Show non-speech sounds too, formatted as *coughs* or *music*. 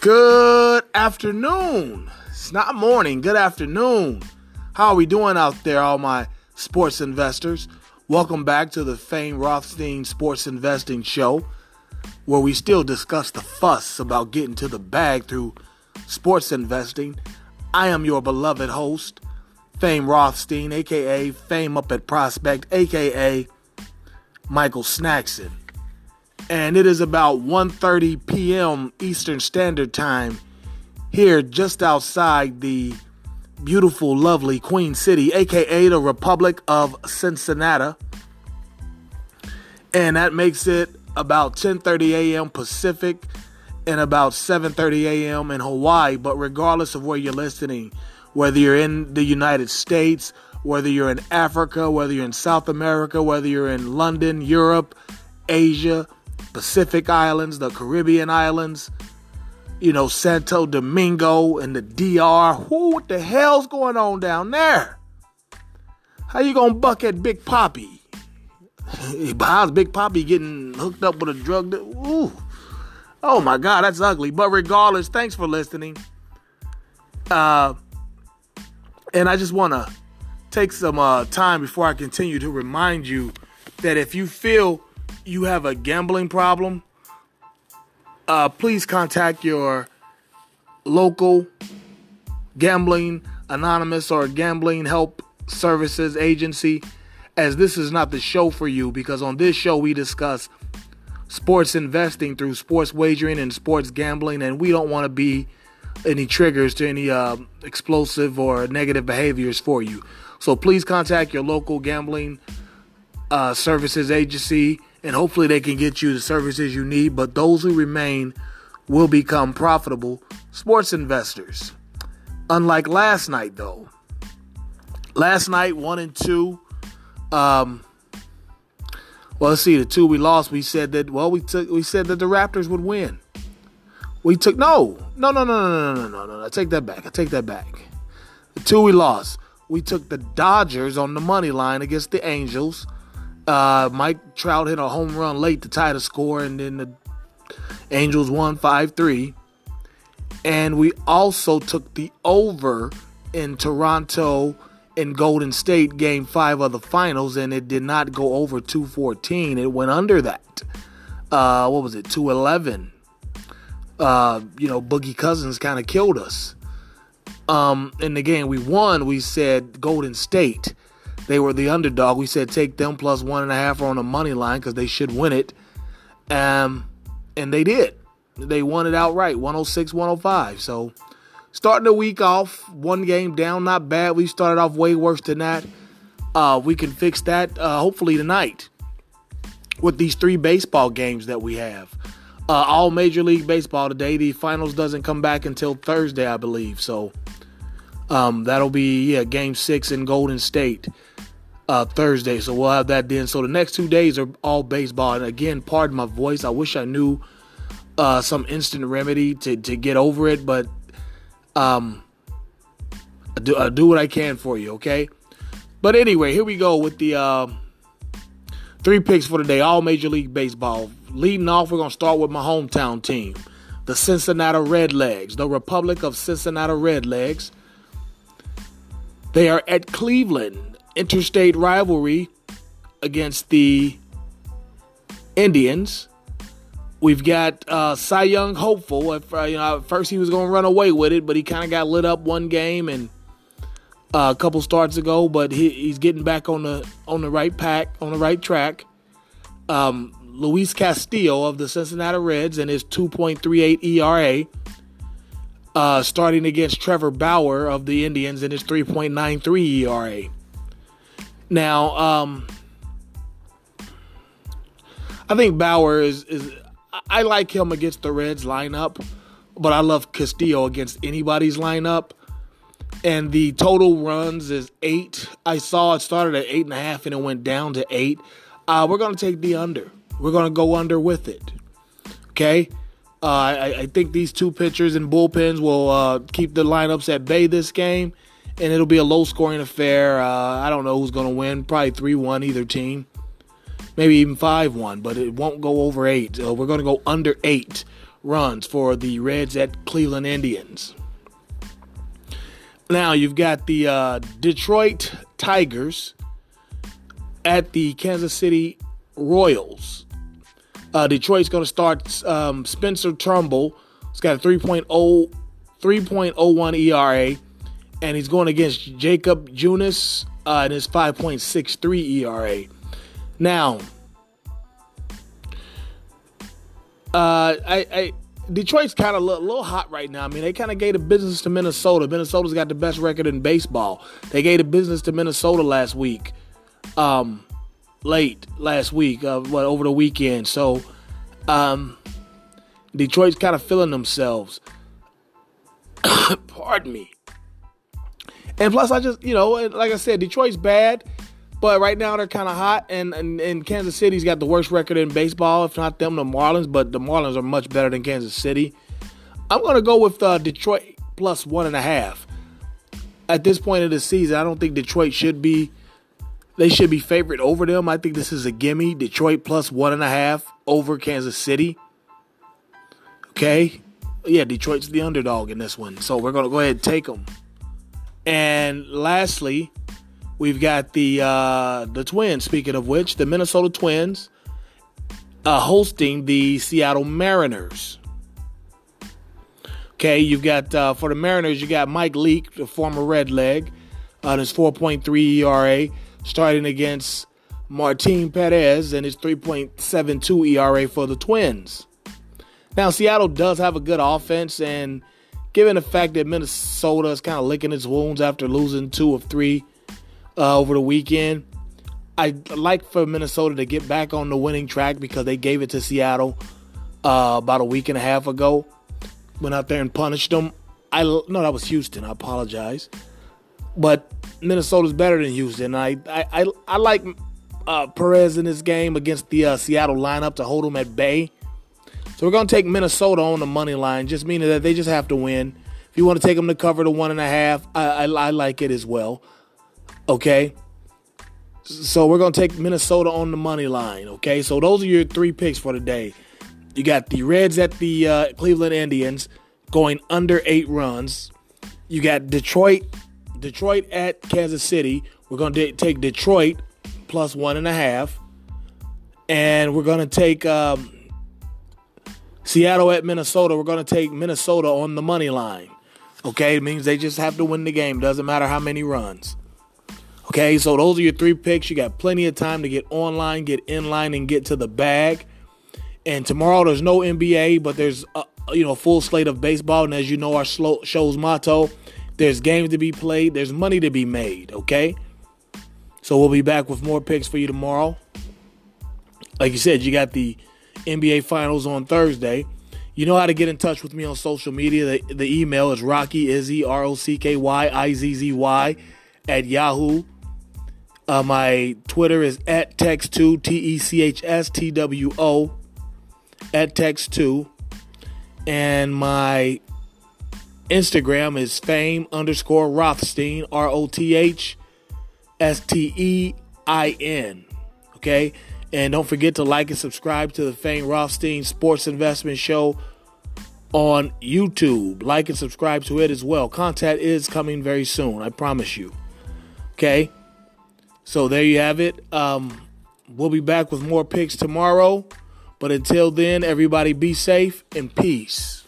Good afternoon. It's not morning. Good afternoon. How are we doing out there, all my sports investors? Welcome back to the Fame Rothstein Sports Investing Show, where we still discuss the fuss about getting to the bag through sports investing. I am your beloved host, Fame Rothstein, aka Fame Up at Prospect, aka Michael Snackson and it is about 1:30 p.m. Eastern Standard Time here just outside the beautiful lovely Queen City aka the Republic of Cincinnati and that makes it about 10:30 a.m. Pacific and about 7:30 a.m. in Hawaii but regardless of where you're listening whether you're in the United States whether you're in Africa whether you're in South America whether you're in London Europe Asia Pacific Islands, the Caribbean Islands, you know, Santo Domingo and the DR. Who, what the hell's going on down there? How you gonna buck at Big Poppy? *laughs* How's Big Poppy getting hooked up with a drug? That, ooh. Oh my God, that's ugly. But regardless, thanks for listening. Uh, and I just want to take some uh, time before I continue to remind you that if you feel you have a gambling problem, uh, please contact your local gambling anonymous or gambling help services agency as this is not the show for you because on this show we discuss sports investing through sports wagering and sports gambling and we don't want to be any triggers to any uh, explosive or negative behaviors for you. So please contact your local gambling uh, services agency and hopefully they can get you the services you need. But those who remain will become profitable sports investors. Unlike last night, though. Last night, one and two. Um, well, let's see. The two we lost, we said that. Well, we took. We said that the Raptors would win. We took no, no, no, no, no, no, no, no. I take that back. I take that back. The two we lost, we took the Dodgers on the money line against the Angels. Uh, Mike Trout hit a home run late to tie the score, and then the Angels won 5 3. And we also took the over in Toronto and Golden State game five of the finals, and it did not go over 214. It went under that. Uh, what was it, 211? Uh, you know, Boogie Cousins kind of killed us. Um, in the game we won, we said Golden State. They were the underdog. We said take them plus one and a half on the money line because they should win it. Um, and they did. They won it outright, 106 105. So starting the week off, one game down, not bad. We started off way worse than that. Uh, we can fix that uh, hopefully tonight with these three baseball games that we have. Uh, all Major League Baseball today. The finals doesn't come back until Thursday, I believe. So um, that'll be yeah, Game Six in Golden State uh, Thursday. So we'll have that then. So the next two days are all baseball. And again, pardon my voice. I wish I knew uh, some instant remedy to, to get over it, but um, I do, I do what I can for you, okay? But anyway, here we go with the uh, three picks for today, all Major League Baseball. Leading off, we're going to start with my hometown team, the Cincinnati Redlegs, the Republic of Cincinnati Redlegs. They are at Cleveland interstate rivalry against the Indians. We've got uh, Cy Young hopeful. At, you know, at first he was going to run away with it, but he kind of got lit up one game and uh, a couple starts ago. But he, he's getting back on the on the right pack, on the right track. Um, Luis Castillo of the Cincinnati Reds and his 2.38 ERA, uh, starting against Trevor Bauer of the Indians and his 3.93 ERA. Now, um, I think Bauer is is I like him against the Reds lineup, but I love Castillo against anybody's lineup. And the total runs is eight. I saw it started at eight and a half and it went down to eight. Uh, we're gonna take the under. We're gonna go under with it. Okay. Uh, I, I, think these two pitchers and bullpens will uh, keep the lineups at bay this game and it'll be a low scoring affair. Uh, I don't know who's going to win. Probably 3 1 either team. Maybe even 5 1, but it won't go over 8. Uh, we're going to go under 8 runs for the Reds at Cleveland Indians. Now you've got the uh, Detroit Tigers at the Kansas City Royals. Uh, Detroit's going to start um, Spencer Turnbull. He's got a 3.0, 3.01 ERA, and he's going against Jakob Junis uh, and his 5.63 ERA. Now, uh, I, I Detroit's kind of a little, hot right now. I mean, they kind of gave the business to Minnesota. Minnesota's got the best record in baseball. They gave the business to Minnesota last week, um, late last week, uh, what over the weekend. So, um, Detroit's kind of feeling themselves. *coughs* Pardon me. And plus, I just, you know, like I said, Detroit's bad. But right now they're kind of hot, and, and, and Kansas City's got the worst record in baseball, if not them, the Marlins. But the Marlins are much better than Kansas City. I'm going to go with uh, Detroit plus one and a half. At this point of the season, I don't think Detroit should be. They should be favored over them. I think this is a gimme. Detroit plus one and a half over Kansas City. Okay, yeah, Detroit's the underdog in this one, so we're to go ahead and take them. And lastly, We've got the uh, the Twins. Speaking of which, the Minnesota Twins uh, hosting the Seattle Mariners. Okay, you've got uh, for the Mariners, you got Mike Leake, the former Red Leg, on his 4.3 ERA, starting against Martin Perez and his 3.72 ERA for the Twins. Now, Seattle does have a good offense, and given the fact that Minnesota is kind of licking its wounds after losing two of three uh, over the weekend. I like for Minnesota to get back on the winning track because they gave it to Seattle uh, about a week and a half ago. Went out there and punished them. I no, that was Houston. I apologize, but Minnesota's better than Houston. I I I, I like uh, Perez in this game against the uh, Seattle lineup to hold them at bay. So we're going to take Minnesota on the money line, just meaning that they just have to win. If you want to take them to cover the one and a half, I, I, I like it as well. Okay. So we're going to take Minnesota on the money line. Okay. So those are your three picks for the day. You got the Reds at the uh, Cleveland Indians going under eight runs. You got Detroit, Detroit at Kansas City. We're going to take Detroit plus one and a half, and we're going to take um, Seattle at Minnesota. We're going to take Minnesota on the money line. Okay, it means they just have to win the game. Doesn't matter how many runs. Okay, so those are your three picks. You got plenty of time to get online, get in line, and get to the bag. And tomorrow there's no NBA, but there's a, you know full slate of baseball. And as you know, our show's motto: there's games to be played, there's money to be made. Okay, so we'll be back with more picks for you tomorrow. Like you said, you got the NBA Finals on Thursday. You know how to get in touch with me on social media. The, the email is Rocky Izzy R O C K Y I Z Z Y at Yahoo uh, my Twitter is at text2, T E C H S T W O, at text2. And my Instagram is fame underscore Rothstein, R O T H S T E I N. Okay? And don't forget to like and subscribe to the Fame Rothstein Sports Investment Show on YouTube. Like and subscribe to it as well. Content is coming very soon, I promise you. Okay? So there you have it. Um, we'll be back with more picks tomorrow. But until then, everybody be safe and peace.